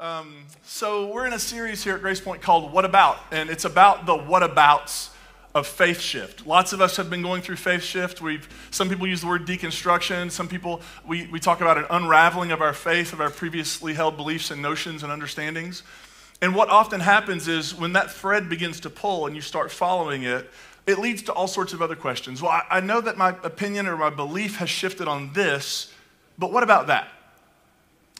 Um, so we're in a series here at Grace Point called What About? And it's about the what abouts of faith shift. Lots of us have been going through faith shift. We've, some people use the word deconstruction. Some people, we, we talk about an unraveling of our faith, of our previously held beliefs and notions and understandings. And what often happens is when that thread begins to pull and you start following it, it leads to all sorts of other questions. Well, I, I know that my opinion or my belief has shifted on this, but what about that?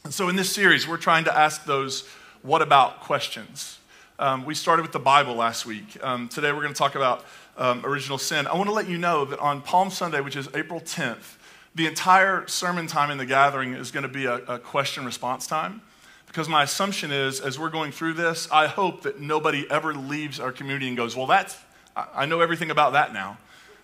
And so in this series, we're trying to ask those what about questions. Um, we started with the Bible last week. Um, today, we're going to talk about um, original sin. I want to let you know that on Palm Sunday, which is April 10th, the entire sermon time in the gathering is going to be a, a question response time. Because my assumption is, as we're going through this, I hope that nobody ever leaves our community and goes, Well, that's, I know everything about that now.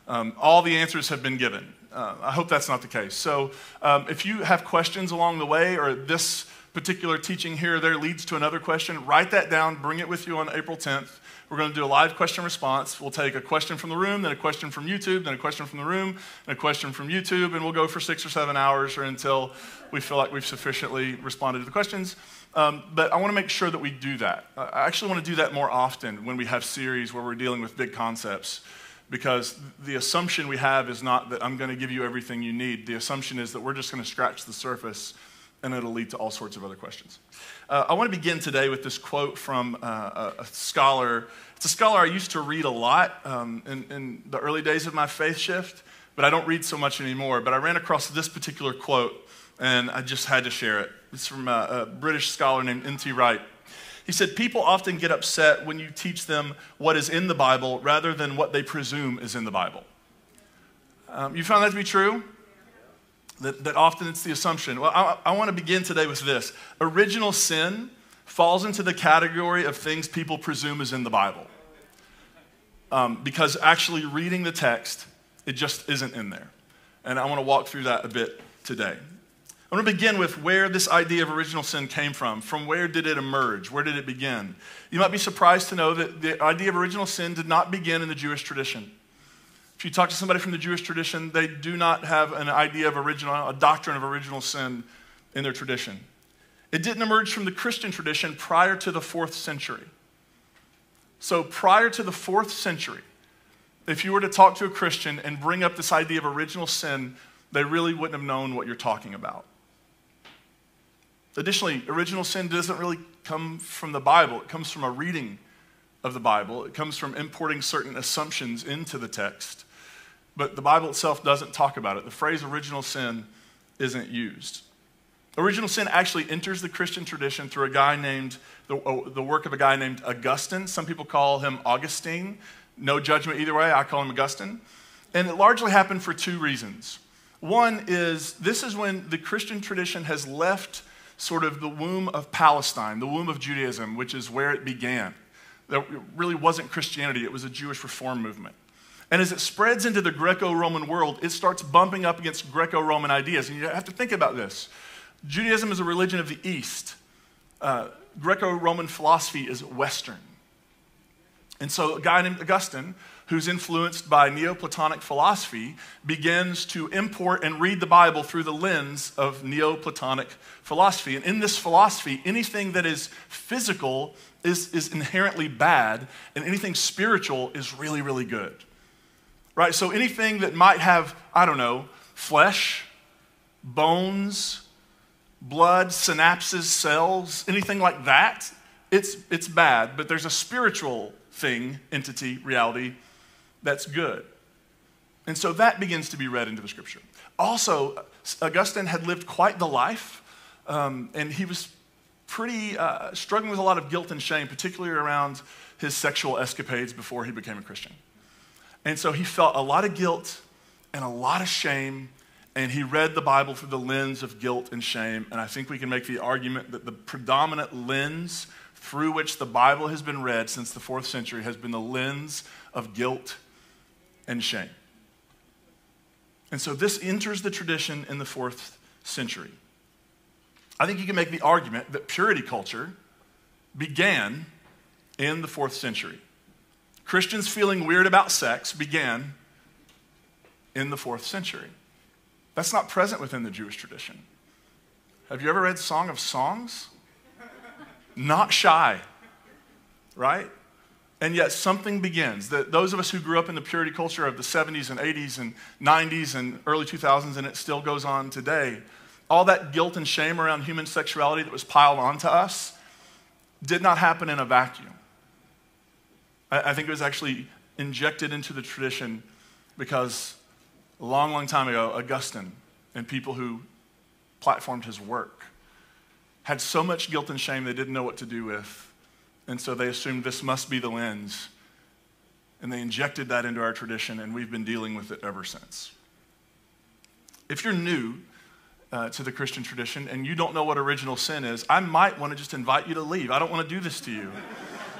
Um, all the answers have been given. Uh, I hope that's not the case. So um, if you have questions along the way or this particular teaching here or there leads to another question, write that down, bring it with you on April 10th. We're going to do a live question response. We'll take a question from the room, then a question from YouTube, then a question from the room, and a question from YouTube, and we'll go for six or seven hours or until we feel like we've sufficiently responded to the questions. Um, but I want to make sure that we do that. I actually want to do that more often when we have series where we're dealing with big concepts because the assumption we have is not that I'm going to give you everything you need. The assumption is that we're just going to scratch the surface and it'll lead to all sorts of other questions. Uh, I want to begin today with this quote from uh, a, scholar. It's a scholar I used to read a lot um, in, in the early days of my faith shift, but I don't read so much anymore. But I ran across this particular quote and I just had to share it. It's from a, a British scholar named N.T. Wright. He said, People often get upset when you teach them what is in the Bible rather than what they presume is in the Bible. Um, you found that to be true? That, that often it's the assumption. Well, I, I want to begin today with this. Original sin falls into the category of things people presume is in the Bible. Um, because actually reading the text, it just isn't in there. And I want to walk through that a bit today. I want to begin with where this idea of original sin came from. From where did it emerge? Where did it begin? You might be surprised to know that the idea of original sin did not begin in the Jewish tradition. If you talk to somebody from the Jewish tradition, they do not have an idea of original, a doctrine of original sin in their tradition. It didn't emerge from the Christian tradition prior to the fourth century. So, prior to the fourth century, if you were to talk to a Christian and bring up this idea of original sin, they really wouldn't have known what you're talking about. Additionally, original sin doesn't really come from the Bible, it comes from a reading of the Bible, it comes from importing certain assumptions into the text. But the Bible itself doesn't talk about it. The phrase original sin isn't used. Original sin actually enters the Christian tradition through a guy named, the, uh, the work of a guy named Augustine. Some people call him Augustine. No judgment either way, I call him Augustine. And it largely happened for two reasons. One is this is when the Christian tradition has left sort of the womb of Palestine, the womb of Judaism, which is where it began. That really wasn't Christianity, it was a Jewish reform movement. And as it spreads into the Greco Roman world, it starts bumping up against Greco Roman ideas. And you have to think about this Judaism is a religion of the East, uh, Greco Roman philosophy is Western. And so a guy named Augustine who's influenced by Neoplatonic philosophy, begins to import and read the Bible through the lens of Neoplatonic philosophy. And in this philosophy, anything that is physical is, is inherently bad, and anything spiritual is really, really good. Right? So anything that might have, I don't know, flesh, bones, blood, synapses, cells, anything like that, it's, it's bad, but there's a spiritual thing, entity, reality that's good. And so that begins to be read into the scripture. Also, Augustine had lived quite the life, um, and he was pretty uh, struggling with a lot of guilt and shame, particularly around his sexual escapades before he became a Christian. And so he felt a lot of guilt and a lot of shame, and he read the Bible through the lens of guilt and shame. And I think we can make the argument that the predominant lens through which the Bible has been read since the fourth century has been the lens of guilt and shame. And so this enters the tradition in the fourth century. I think you can make the argument that purity culture began in the fourth century. Christians feeling weird about sex began in the fourth century. That's not present within the Jewish tradition. Have you ever read Song of Songs? not shy, right? And yet something begins. That those of us who grew up in the purity culture of the 70s and 80s and 90s and early 2000s, and it still goes on today, all that guilt and shame around human sexuality that was piled onto us did not happen in a vacuum. I, I think it was actually injected into the tradition because a long, long time ago, Augustine and people who platformed his work had so much guilt and shame they didn't know what to do with. And so they assumed this must be the lens. And they injected that into our tradition, and we've been dealing with it ever since. If you're new uh, to the Christian tradition and you don't know what original sin is, I might want to just invite you to leave. I don't want to do this to you.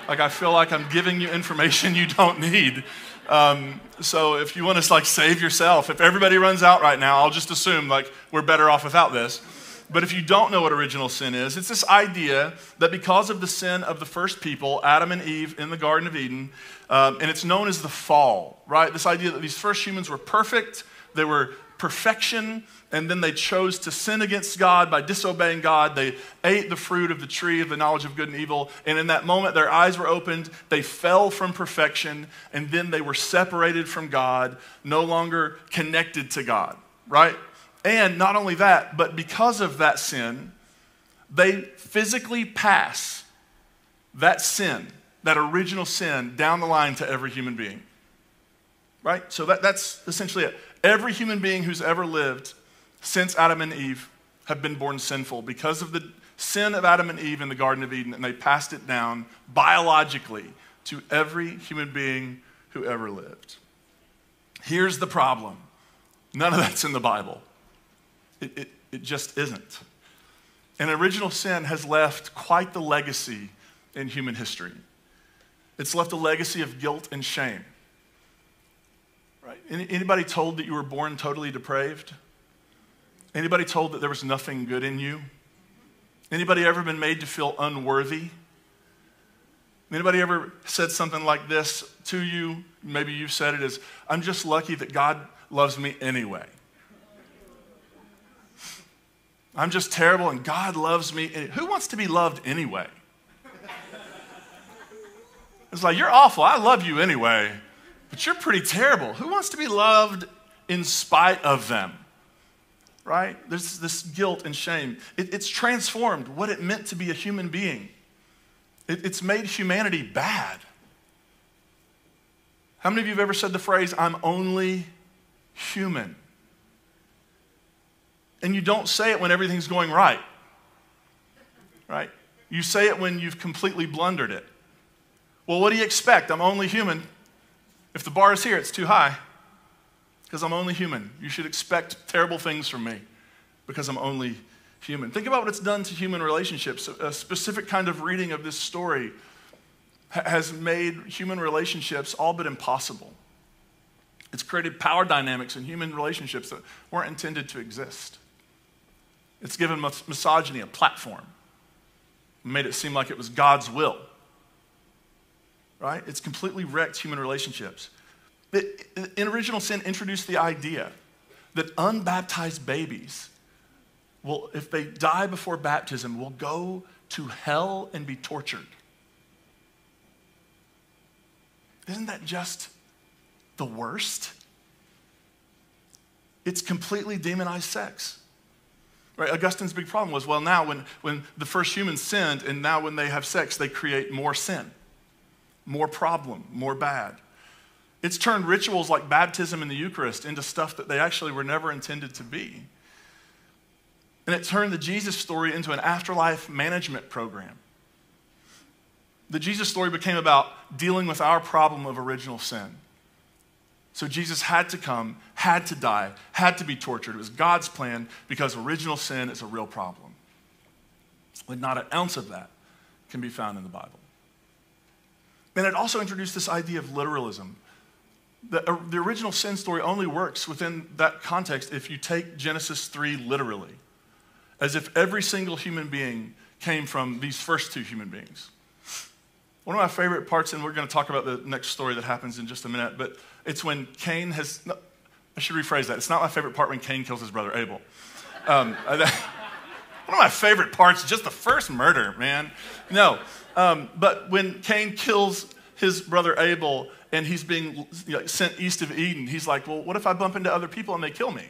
like, I feel like I'm giving you information you don't need. Um, so if you want to like save yourself, if everybody runs out right now, I'll just assume like we're better off without this. But if you don't know what original sin is, it's this idea that because of the sin of the first people, Adam and Eve in the Garden of Eden, um, and it's known as the fall, right? This idea that these first humans were perfect, they were perfection, and then they chose to sin against God by disobeying God. They ate the fruit of the tree of the knowledge of good and evil, and in that moment, their eyes were opened, they fell from perfection, and then they were separated from God, no longer connected to God, right? And not only that, but because of that sin, they physically pass that sin, that original sin, down the line to every human being. Right? So that, that's essentially it. Every human being who's ever lived since Adam and Eve have been born sinful because of the sin of Adam and Eve in the Garden of Eden, and they passed it down biologically to every human being who ever lived. Here's the problem none of that's in the Bible. It, it, it just isn't. And original sin has left quite the legacy in human history. It's left a legacy of guilt and shame. Right? Anybody told that you were born totally depraved? Anybody told that there was nothing good in you? Anybody ever been made to feel unworthy? Anybody ever said something like this to you? Maybe you've said it as, I'm just lucky that God loves me anyway. I'm just terrible and God loves me. Who wants to be loved anyway? It's like, you're awful. I love you anyway, but you're pretty terrible. Who wants to be loved in spite of them? Right? There's this guilt and shame. It, it's transformed what it meant to be a human being, it, it's made humanity bad. How many of you have ever said the phrase, I'm only human? And you don't say it when everything's going right, right? You say it when you've completely blundered it. Well, what do you expect? I'm only human. If the bar is here, it's too high because I'm only human. You should expect terrible things from me because I'm only human. Think about what it's done to human relationships. A specific kind of reading of this story has made human relationships all but impossible. It's created power dynamics in human relationships that weren't intended to exist. It's given misogyny a platform, made it seem like it was God's will. Right? It's completely wrecked human relationships. It, in original sin, introduced the idea that unbaptized babies will, if they die before baptism, will go to hell and be tortured. Isn't that just the worst? It's completely demonized sex. Right? Augustine's big problem was well, now when, when the first humans sinned, and now when they have sex, they create more sin, more problem, more bad. It's turned rituals like baptism and the Eucharist into stuff that they actually were never intended to be. And it turned the Jesus story into an afterlife management program. The Jesus story became about dealing with our problem of original sin. So Jesus had to come, had to die, had to be tortured. It was God's plan because original sin is a real problem. But not an ounce of that can be found in the Bible. And it also introduced this idea of literalism. The, uh, the original sin story only works within that context if you take Genesis 3 literally, as if every single human being came from these first two human beings. One of my favorite parts, and we're going to talk about the next story that happens in just a minute, but it's when Cain has, no, I should rephrase that. It's not my favorite part when Cain kills his brother Abel. Um, One of my favorite parts is just the first murder, man. No. Um, but when Cain kills his brother Abel and he's being you know, sent east of Eden, he's like, well, what if I bump into other people and they kill me?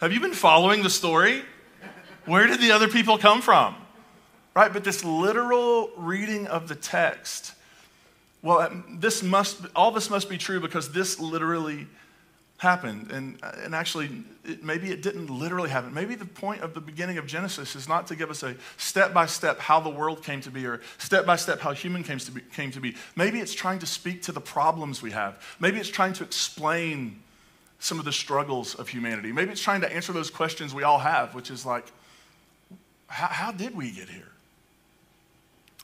Have you been following the story? Where did the other people come from? Right? But this literal reading of the text, well, um, this must, all this must be true because this literally happened. And, uh, and actually, it, maybe it didn't literally happen. Maybe the point of the beginning of Genesis is not to give us a step by step how the world came to be or step by step how human came to, be, came to be. Maybe it's trying to speak to the problems we have. Maybe it's trying to explain some of the struggles of humanity. Maybe it's trying to answer those questions we all have, which is like, how, how did we get here?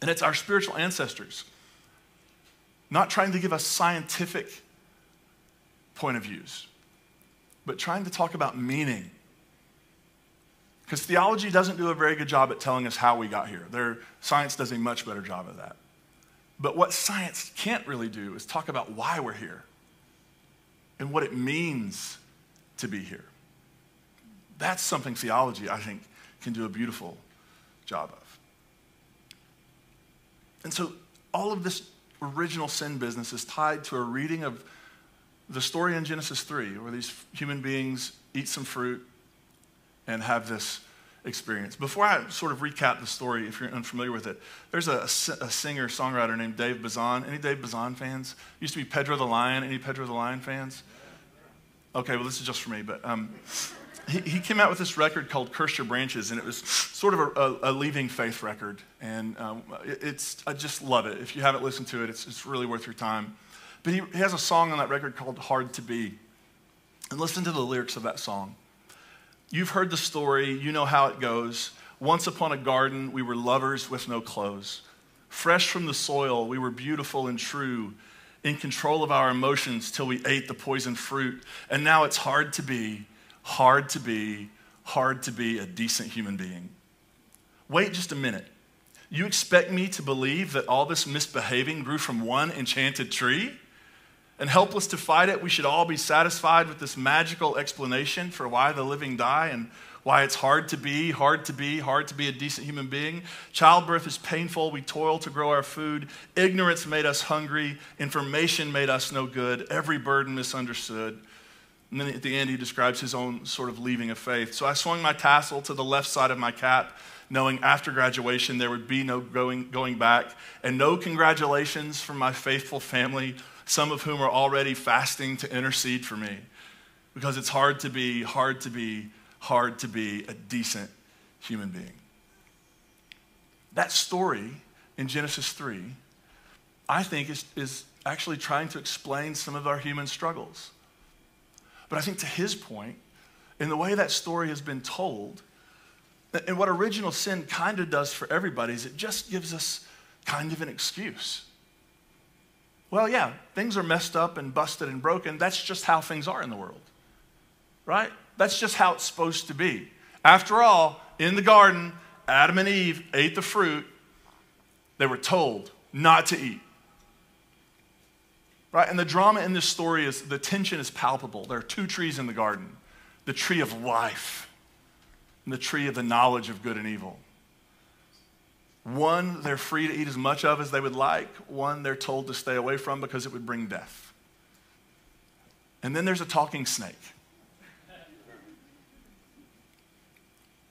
And it's our spiritual ancestors, not trying to give us scientific point of views, but trying to talk about meaning. Because theology doesn't do a very good job at telling us how we got here. Science does a much better job of that. But what science can't really do is talk about why we're here and what it means to be here. That's something theology, I think, can do a beautiful job of. And so all of this original sin business is tied to a reading of the story in Genesis 3, where these human beings eat some fruit and have this experience. Before I sort of recap the story, if you're unfamiliar with it, there's a, a singer songwriter named Dave Bazan. Any Dave Bazan fans? Used to be Pedro the Lion. Any Pedro the Lion fans? Okay, well, this is just for me, but um, he, he, came out with this record called Curse Your Branches, and it was sort of a, a, a leaving faith record. And um, it, it's, I just love it. If you haven't listened to it, it's, it's really worth your time. But he, he has a song on that record called Hard to Be. And listen to the lyrics of that song. You've heard the story, you know how it goes. Once upon a garden, we were lovers with no clothes. Fresh from the soil, we were beautiful and true, in control of our emotions till we ate the poison fruit. And now it's hard to be, hard to be, hard to be a decent human being. Wait just a minute. You expect me to believe that all this misbehaving grew from one enchanted tree? and helpless to fight it, we should all be satisfied with this magical explanation for why the living die and why it's hard to be, hard to be, hard to be a decent human being. Childbirth is painful. We toil to grow our food. Ignorance made us hungry. Information made us no good. Every burden misunderstood. And then at the end, he describes his own sort of leaving of faith. So I swung my tassel to the left side of my cap, knowing after graduation there would be no going, going back and no congratulations from my faithful family some of whom are already fasting to intercede for me because it's hard to be, hard to be, hard to be a decent human being. That story in Genesis 3, I think, is, is actually trying to explain some of our human struggles. But I think to his point, in the way that story has been told, and what original sin kind of does for everybody is it just gives us kind of an excuse. Well, yeah, things are messed up and busted and broken. That's just how things are in the world, right? That's just how it's supposed to be. After all, in the garden, Adam and Eve ate the fruit they were told not to eat. Right? And the drama in this story is the tension is palpable. There are two trees in the garden the tree of life and the tree of the knowledge of good and evil. One, they're free to eat as much of as they would like. One, they're told to stay away from because it would bring death. And then there's a talking snake.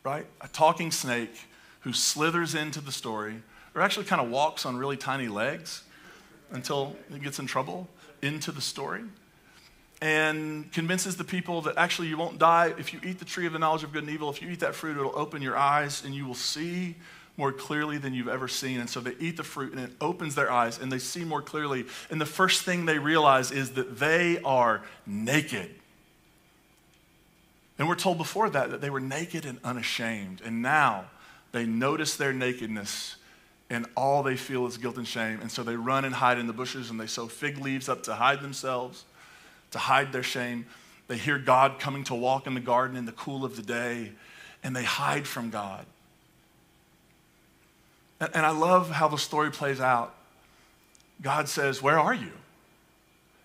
Right? A talking snake who slithers into the story, or actually kind of walks on really tiny legs until he gets in trouble, into the story, and convinces the people that actually you won't die if you eat the tree of the knowledge of good and evil. If you eat that fruit, it'll open your eyes and you will see more clearly than you've ever seen. And so they eat the fruit and it opens their eyes and they see more clearly. And the first thing they realize is that they are naked. And we're told before that that they were naked and unashamed. And now they notice their nakedness and all they feel is guilt and shame. And so they run and hide in the bushes and they sew fig leaves up to hide themselves, to hide their shame. They hear God coming to walk in the garden in the cool of the day and they hide from God. And, I love how the story plays out. God says, Where are you?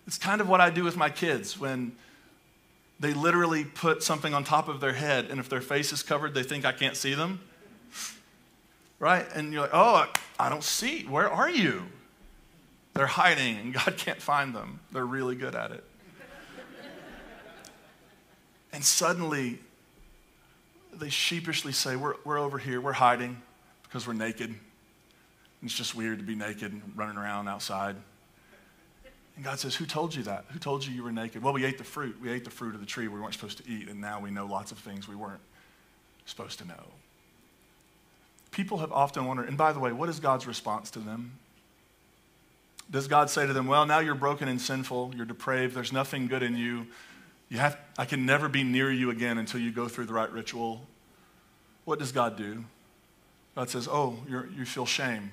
It's kind of what I do with my kids when they literally put something on top of their head, and if their face is covered, they think I can't see them. Right? And you're like, oh, I don't see. Where are you? They're hiding, and God can't find them. They're really good at it. and suddenly, they sheepishly say, we're, we're over here, we're hiding because we're naked. And it's just weird to be naked and running around outside. And God says, Who told you that? Who told you you were naked? Well, we ate the fruit. We ate the fruit of the tree we weren't supposed to eat, and now we know lots of things we weren't supposed to know. People have often wondered, and by the way, what is God's response to them? Does God say to them, Well, now you're broken and sinful, you're depraved, there's nothing good in you. You have, I can never be near you again until you go through the right ritual. What does God do? God says, Oh, you feel shame.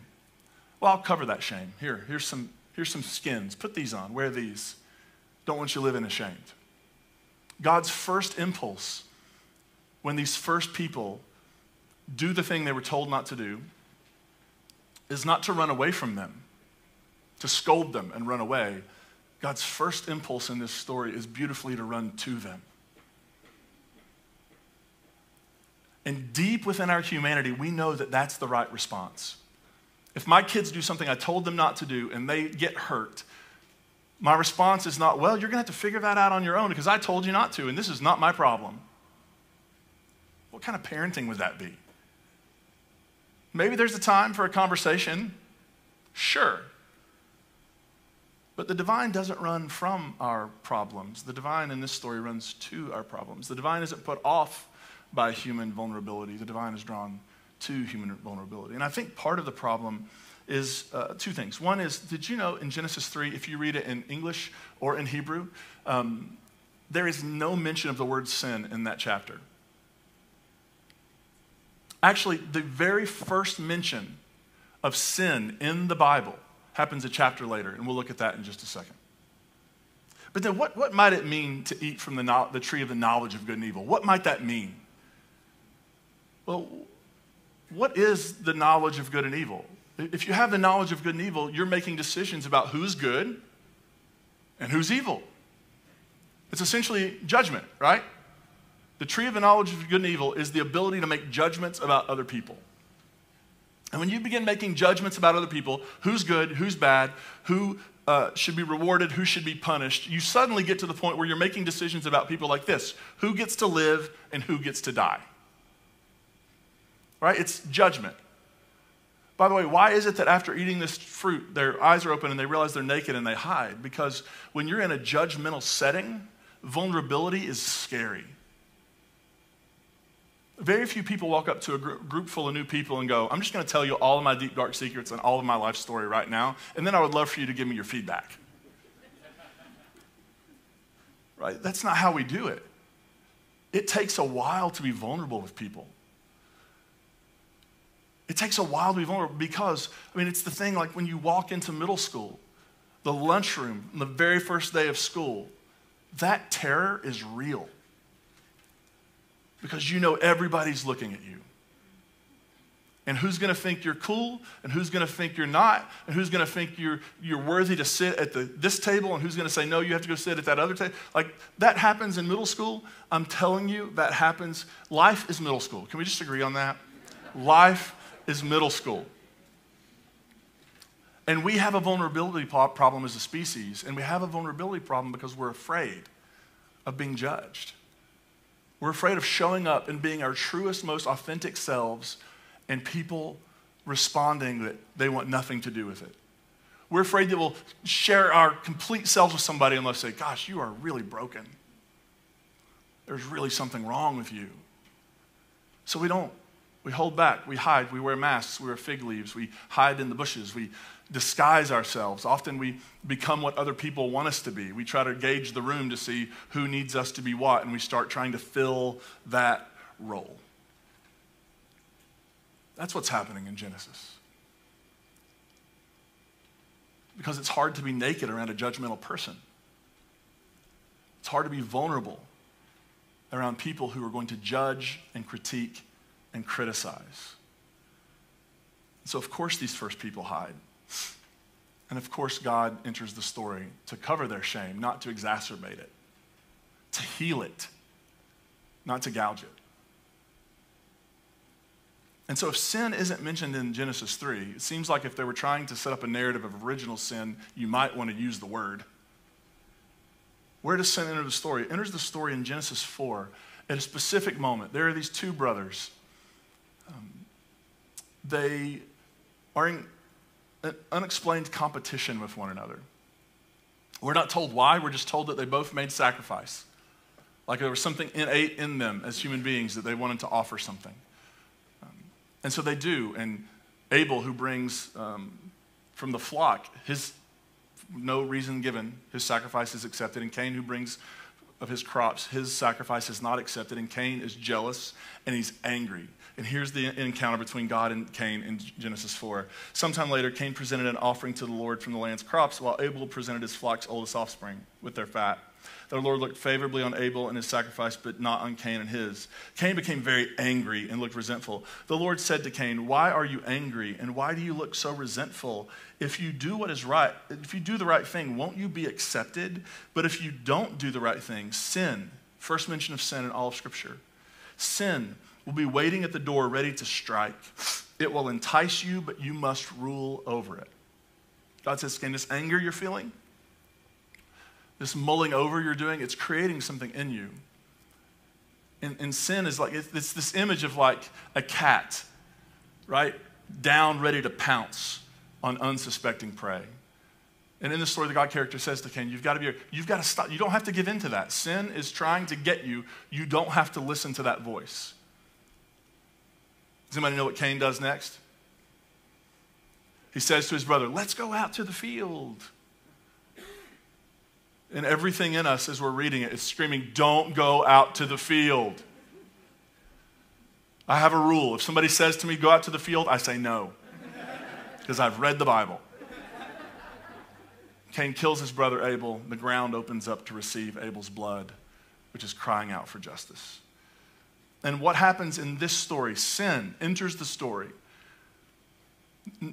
Well, I'll cover that shame. Here, here's some Here's some skins. Put these on. Wear these. Don't want you living ashamed. God's first impulse when these first people do the thing they were told not to do is not to run away from them, to scold them and run away. God's first impulse in this story is beautifully to run to them. And deep within our humanity, we know that that's the right response. If my kids do something I told them not to do and they get hurt, my response is not, well, you're going to have to figure that out on your own because I told you not to, and this is not my problem. What kind of parenting would that be? Maybe there's a time for a conversation. Sure. But the divine doesn't run from our problems. The divine in this story runs to our problems. The divine isn't put off by human vulnerability, the divine is drawn to human vulnerability. And I think part of the problem is uh, two things. One is, did you know in Genesis 3, if you read it in English or in Hebrew, um, there is no mention of the word sin in that chapter. Actually, the very first mention of sin in the Bible happens a chapter later, and we'll look at that in just a second. But then, what, what might it mean to eat from the, the tree of the knowledge of good and evil? What might that mean? Well, what is the knowledge of good and evil? If you have the knowledge of good and evil, you're making decisions about who's good and who's evil. It's essentially judgment, right? The tree of the knowledge of good and evil is the ability to make judgments about other people. And when you begin making judgments about other people, who's good, who's bad, who uh, should be rewarded, who should be punished, you suddenly get to the point where you're making decisions about people like this who gets to live and who gets to die right? It's judgment. By the way, why is it that after eating this fruit, their eyes are open and they realize they're naked and they hide? Because when you're in a judgmental setting, vulnerability is scary. Very few people walk up to a group full of new people and go, I'm just going to tell you all of my deep, dark secrets and all of my life story right now, and then I would love for you to give me your feedback. right? That's not how we do it. It takes a while to be vulnerable with people. It takes a while to be vulnerable because, I mean, it's the thing like when you walk into middle school, the lunchroom, the very first day of school, that terror is real because you know everybody's looking at you. And who's going to think you're cool, and who's going to think you're not, and who's going to think you're, you're worthy to sit at the, this table, and who's going to say, no, you have to go sit at that other table. Like, that happens in middle school. I'm telling you, that happens. Life is middle school. Can we just agree on that? Life is middle school. And we have a vulnerability problem as a species, and we have a vulnerability problem because we're afraid of being judged. We're afraid of showing up and being our truest, most authentic selves, and people responding that they want nothing to do with it. We're afraid that we'll share our complete selves with somebody and they'll say, Gosh, you are really broken. There's really something wrong with you. So we don't we hold back, we hide, we wear masks, we wear fig leaves, we hide in the bushes, we disguise ourselves. Often we become what other people want us to be. We try to gauge the room to see who needs us to be what, and we start trying to fill that role. That's what's happening in Genesis. Because it's hard to be naked around a judgmental person. It's hard to be vulnerable around people who are going to judge and critique and criticize. So, of course, these first people hide. And of course, God enters the story to cover their shame, not to exacerbate it. to heal it, not to gouge it. And so, if sin isn't mentioned in Genesis 3, it seems like if they were trying to set up a narrative of original sin, you might want to use the word. Where does sin enter the story? It enters the story in Genesis 4 at a specific moment. There are these two brothers. Um, they are in an unexplained competition with one another. We're not told why, we're just told that they both made sacrifice. Like there was something innate in them as human beings that they wanted to offer something. Um, and so they do. And Abel, who brings um, from the flock, his no reason given, his sacrifice is accepted. And Cain, who brings of his crops, his sacrifice is not accepted. And Cain is jealous and he's angry. And here's the encounter between God and Cain in Genesis 4. Sometime later, Cain presented an offering to the Lord from the land's crops, while Abel presented his flock's oldest offspring with their fat. The Lord looked favorably on Abel and his sacrifice, but not on Cain and his. Cain became very angry and looked resentful. The Lord said to Cain, Why are you angry, and why do you look so resentful? If you do what is right, if you do the right thing, won't you be accepted? But if you don't do the right thing, sin, first mention of sin in all of Scripture, sin will be waiting at the door ready to strike. It will entice you, but you must rule over it. God says, Can this anger you're feeling, this mulling over you're doing, it's creating something in you. And, and sin is like, it's this image of like a cat, right? Down, ready to pounce on unsuspecting prey. And in the story, the God character says to Cain, You've got to be, you've got to stop. You don't have to give in to that. Sin is trying to get you. You don't have to listen to that voice. Does anybody know what Cain does next? He says to his brother, Let's go out to the field. And everything in us, as we're reading it, is screaming, Don't go out to the field. I have a rule. If somebody says to me, Go out to the field, I say no, because I've read the Bible. Cain kills his brother Abel. The ground opens up to receive Abel's blood, which is crying out for justice. And what happens in this story? Sin enters the story,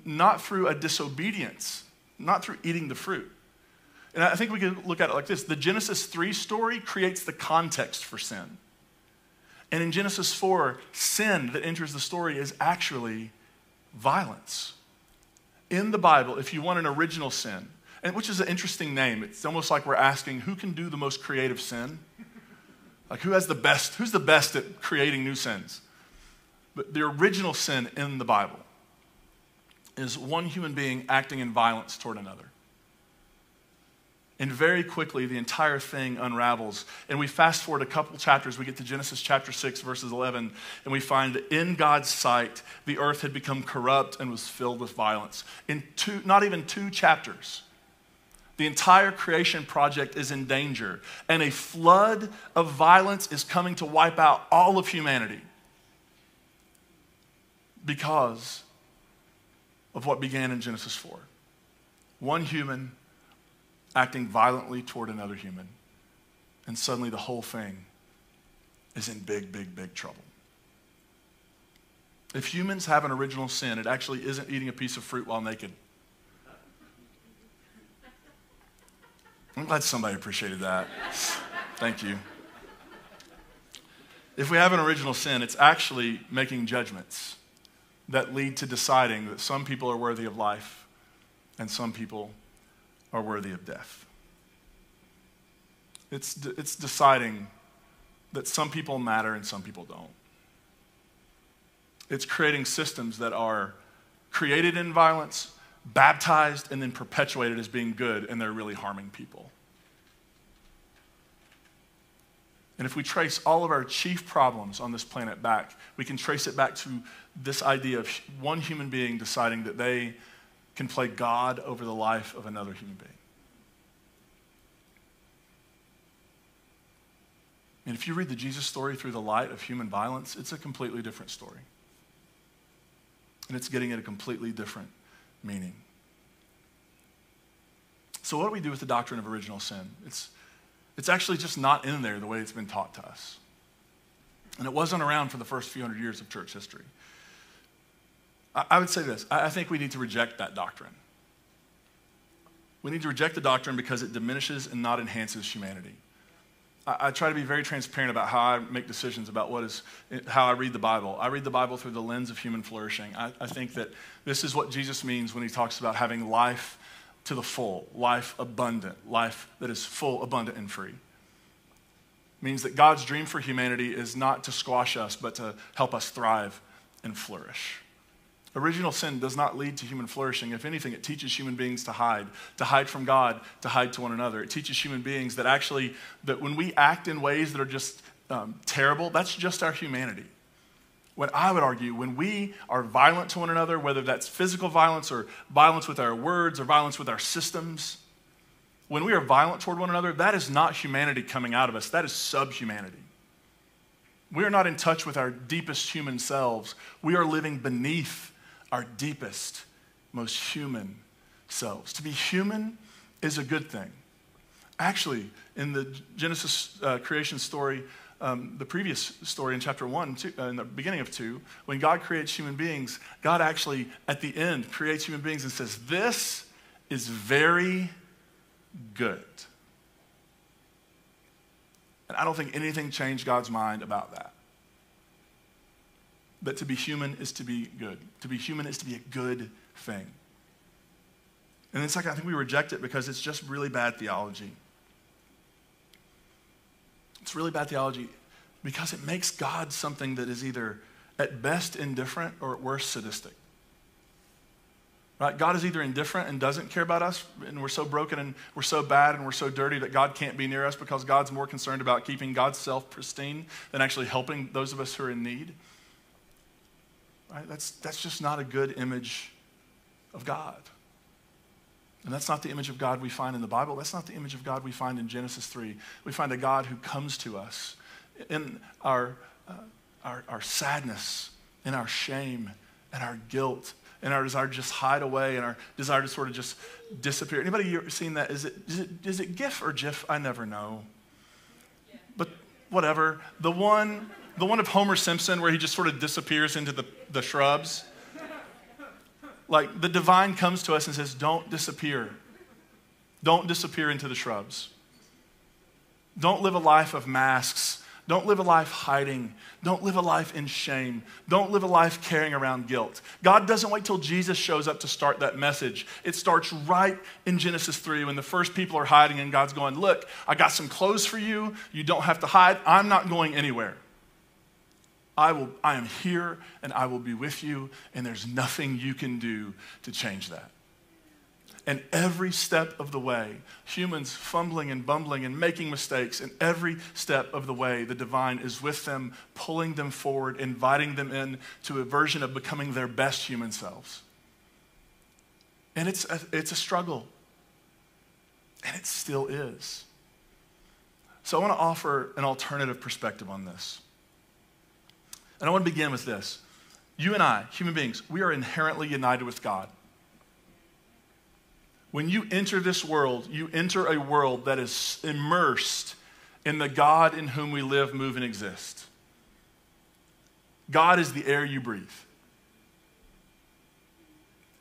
not through a disobedience, not through eating the fruit. And I think we can look at it like this the Genesis 3 story creates the context for sin. And in Genesis 4, sin that enters the story is actually violence. In the Bible, if you want an original sin, and which is an interesting name, it's almost like we're asking who can do the most creative sin? Like, who has the best, who's the best at creating new sins? But the original sin in the Bible is one human being acting in violence toward another. And very quickly, the entire thing unravels. And we fast forward a couple chapters. We get to Genesis chapter 6, verses 11, and we find that in God's sight, the earth had become corrupt and was filled with violence. In two, not even two chapters, the entire creation project is in danger, and a flood of violence is coming to wipe out all of humanity because of what began in Genesis 4. One human acting violently toward another human, and suddenly the whole thing is in big, big, big trouble. If humans have an original sin, it actually isn't eating a piece of fruit while naked. I'm glad somebody appreciated that. Thank you. If we have an original sin, it's actually making judgments that lead to deciding that some people are worthy of life and some people are worthy of death. It's, it's deciding that some people matter and some people don't. It's creating systems that are created in violence baptized and then perpetuated as being good, and they're really harming people. And if we trace all of our chief problems on this planet back, we can trace it back to this idea of one human being deciding that they can play God over the life of another human being. And if you read the Jesus story through the light of human violence, it's a completely different story. And it's getting at a completely different meaning. So, what do we do with the doctrine of original sin? It's, it's actually just not in there the way it's been taught to us. And it wasn't around for the first few hundred years of church history. I, I would say this I, I think we need to reject that doctrine. We need to reject the doctrine because it diminishes and not enhances humanity. I, try to be very transparent about how I make decisions about what is, how I read the Bible. I read the Bible through the lens of human flourishing. I, I think that this is what Jesus means when he talks about having life to the full, life abundant, life that is full, abundant, and free. It means that God's dream for humanity is not to squash us, but to help us thrive and flourish. Original sin does not lead to human flourishing. If anything, it teaches human beings to hide, to hide from God, to hide to one another. It teaches human beings that actually, that when we act in ways that are just um, terrible, that's just our humanity. When I would argue, when we are violent to one another, whether that's physical violence or violence with our words or violence with our systems, when we are violent toward one another, that is not humanity coming out of us, that is subhumanity. We are not in touch with our deepest human selves. We are living beneath our deepest, most human selves. To be human is a good thing. Actually, in the Genesis uh, creation story, um, the previous story in chapter 1, two, uh, in the beginning of 2, when God creates human beings, God actually, at the end, creates human beings and says, This is very good. And I don't think anything changed God's mind about that that to be human is to be good. To be human is to be a good thing. And then, second, I think we reject it because it's just really bad theology. It's really bad theology because it makes God something that is either at best indifferent or at worst sadistic. Right? God is either indifferent and doesn't care about us, and we're so broken and we're so bad and we're so dirty that God can't be near us because God's more concerned about keeping God's self pristine than actually helping those of us who are in need. Right? That's, that's just not a good image of God. And that's not the image of God we find in the Bible. That's not the image of God we find in Genesis 3. We find a God who comes to us in our, uh, our, our sadness, in our shame, and our guilt, and our desire to just hide away, and our desire to sort of just disappear. Anybody seen that? Is it, is it, is it GIF or GIF? I never know. But whatever. The one the one of Homer Simpson where he just sort of disappears into the, the shrubs. Like the divine comes to us and says, Don't disappear. Don't disappear into the shrubs. Don't live a life of masks. Don't live a life hiding. Don't live a life in shame. Don't live a life carrying around guilt. God doesn't wait till Jesus shows up to start that message. It starts right in Genesis 3 when the first people are hiding and God's going, Look, I got some clothes for you. You don't have to hide. I'm not going anywhere. I, will, I am here and I will be with you, and there's nothing you can do to change that. And every step of the way, humans fumbling and bumbling and making mistakes, and every step of the way, the divine is with them, pulling them forward, inviting them in to a version of becoming their best human selves. And it's a, it's a struggle, and it still is. So I want to offer an alternative perspective on this. And I want to begin with this. You and I, human beings, we are inherently united with God. When you enter this world, you enter a world that is immersed in the God in whom we live, move, and exist. God is the air you breathe.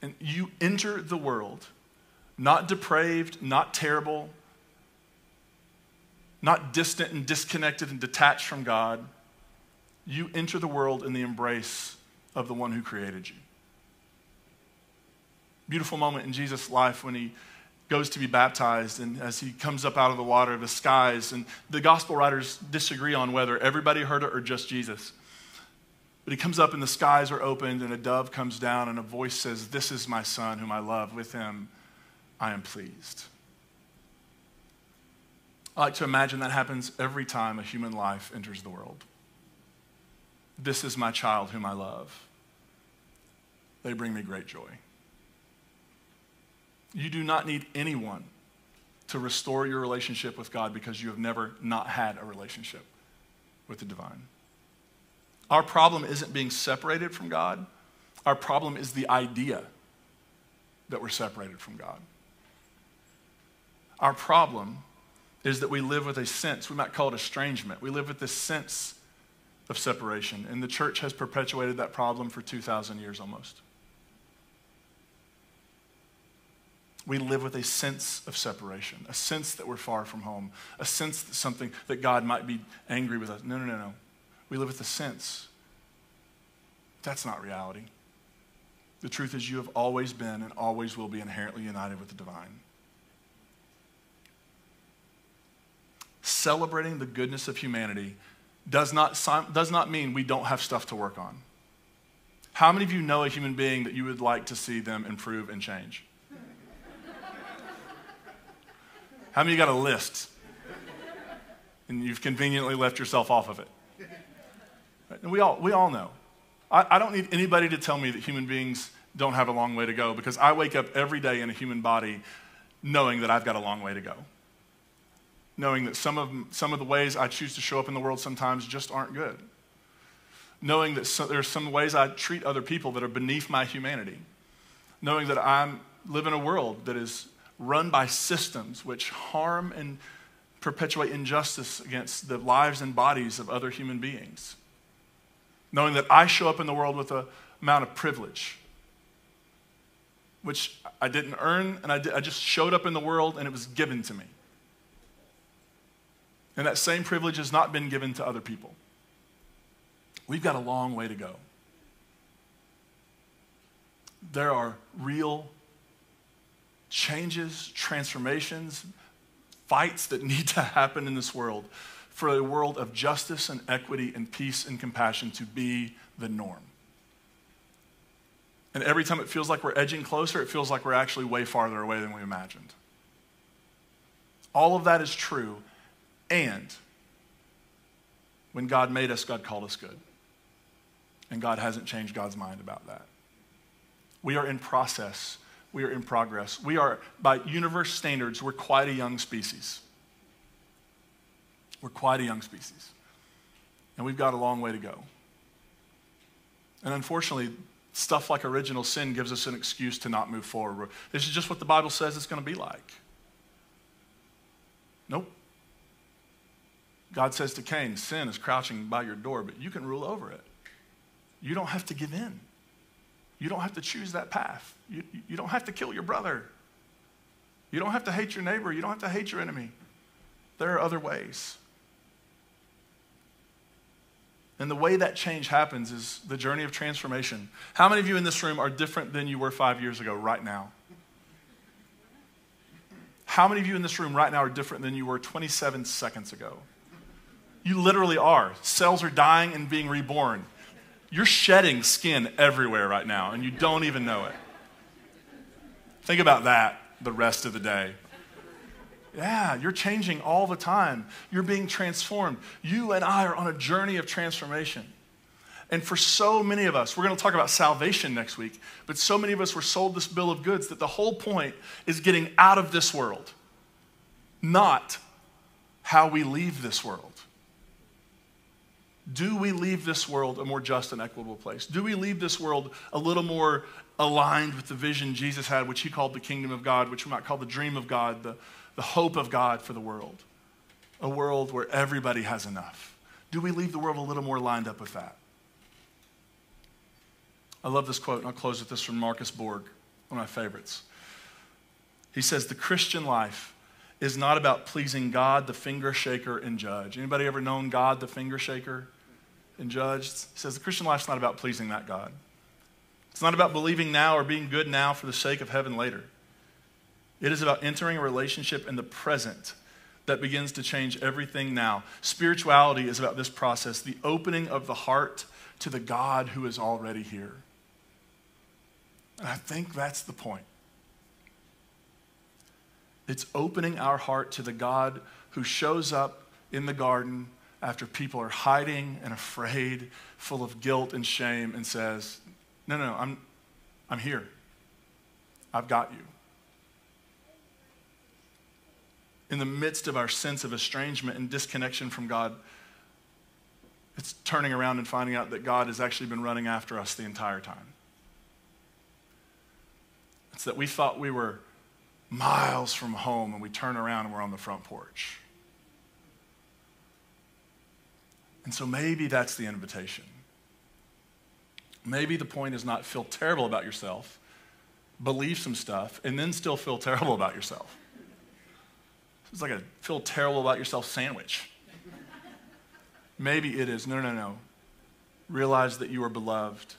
And you enter the world not depraved, not terrible, not distant and disconnected and detached from God you enter the world in the embrace of the one who created you. Beautiful moment in Jesus' life when he goes to be baptized and as he comes up out of the water, the skies, and the gospel writers disagree on whether everybody heard it or just Jesus. But he comes up and the skies are opened and a dove comes down and a voice says, This is my son whom I love. With him I am pleased. I like to imagine that happens every time a human life enters the world. This is my child whom I love. They bring me great joy. You do not need anyone to restore your relationship with God because you have never not had a relationship with the divine. Our problem isn't being separated from God. Our problem is the idea that we're separated from God. Our problem is that we live with a sense, we might call it estrangement. We live with this sense of separation. And the church has perpetuated that problem for 2,000 years almost. We live with a sense of separation, a sense that we're far from home, a sense that something that God might be angry with us. No, no, no, no. We live with a sense. That's not reality. The truth is, you have always been and always will be inherently united with the divine. Celebrating the goodness of humanity does not, does not mean we don't have stuff to work on. How many of you know a human being that you would like to see them improve and change? How many got a list? And you've conveniently left yourself off of it. And we all, we all know. I, I don't need anybody to tell me that human beings don't have a long way to go because I wake up every day in a human body knowing that I've got a long way to go. Knowing that some of, some of the ways I choose to show up in the world sometimes just aren't good. Knowing that so, there's some ways I treat other people that are beneath my humanity. Knowing that I live in a world that is run by systems which harm and perpetuate injustice against the lives and bodies of other human beings. Knowing that I show up in the world with an amount of privilege which I didn't earn, and I, did, I just showed up in the world and it was given to me. And that same privilege has not been given to other people. We've got a long way to go. There are real changes, transformations, fights that need to happen in this world for a world of justice and equity and peace and compassion to be the norm. And every time it feels like we're edging closer, it feels like we're actually way farther away than we imagined. All of that is true. And when God made us, God called us good. And God hasn't changed God's mind about that. We are in process. We are in progress. We are, by universe standards, we're quite a young species. We're quite a young species. And we've got a long way to go. And unfortunately, stuff like original sin gives us an excuse to not move forward. This is just what the Bible says it's going to be like. Nope. God says to Cain, sin is crouching by your door, but you can rule over it. You don't have to give in. You don't have to choose that path. You, you don't have to kill your brother. You don't have to hate your neighbor. You don't have to hate your enemy. There are other ways. And the way that change happens is the journey of transformation. How many of you in this room are different than you were five years ago, right now? How many of you in this room right now are different than you were 27 seconds ago? You literally are. Cells are dying and being reborn. You're shedding skin everywhere right now, and you don't even know it. Think about that the rest of the day. Yeah, you're changing all the time. You're being transformed. You and I are on a journey of transformation. And for so many of us, we're going to talk about salvation next week, but so many of us were sold this bill of goods that the whole point is getting out of this world, not how we leave this world. Do we leave this world a more just and equitable place? Do we leave this world a little more aligned with the vision Jesus had, which he called the kingdom of God, which we might call the dream of God, the, the hope of God for the world, a world where everybody has enough. Do we leave the world a little more lined up with that? I love this quote, and I'll close with this from Marcus Borg, one of my favorites. He says, The Christian life is not about pleasing God, the finger shaker and judge. Anybody ever known God, the finger shaker and judge? He says, The Christian life is not about pleasing that God. It's not about believing now or being good now for the sake of heaven later. It is about entering a relationship in the present that begins to change everything now. Spirituality is about this process the opening of the heart to the God who is already here. And I think that's the point. It's opening our heart to the God who shows up in the garden after people are hiding and afraid, full of guilt and shame, and says, No, no, I'm, I'm here. I've got you. in the midst of our sense of estrangement and disconnection from God, it's turning around and finding out that God has actually been running after us the entire time. It's that we thought we were miles from home and we turn around and we're on the front porch. And so maybe that's the invitation. Maybe the point is not feel terrible about yourself. believe some stuff, and then still feel terrible about yourself. It's like a feel terrible about yourself sandwich. Maybe it is. No, no, no. Realize that you are beloved.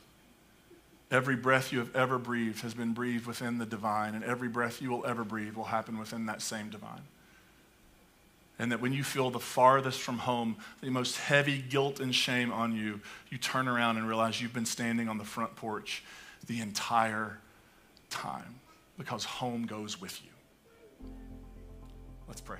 Every breath you have ever breathed has been breathed within the divine, and every breath you will ever breathe will happen within that same divine. And that when you feel the farthest from home, the most heavy guilt and shame on you, you turn around and realize you've been standing on the front porch the entire time because home goes with you. Let's pray.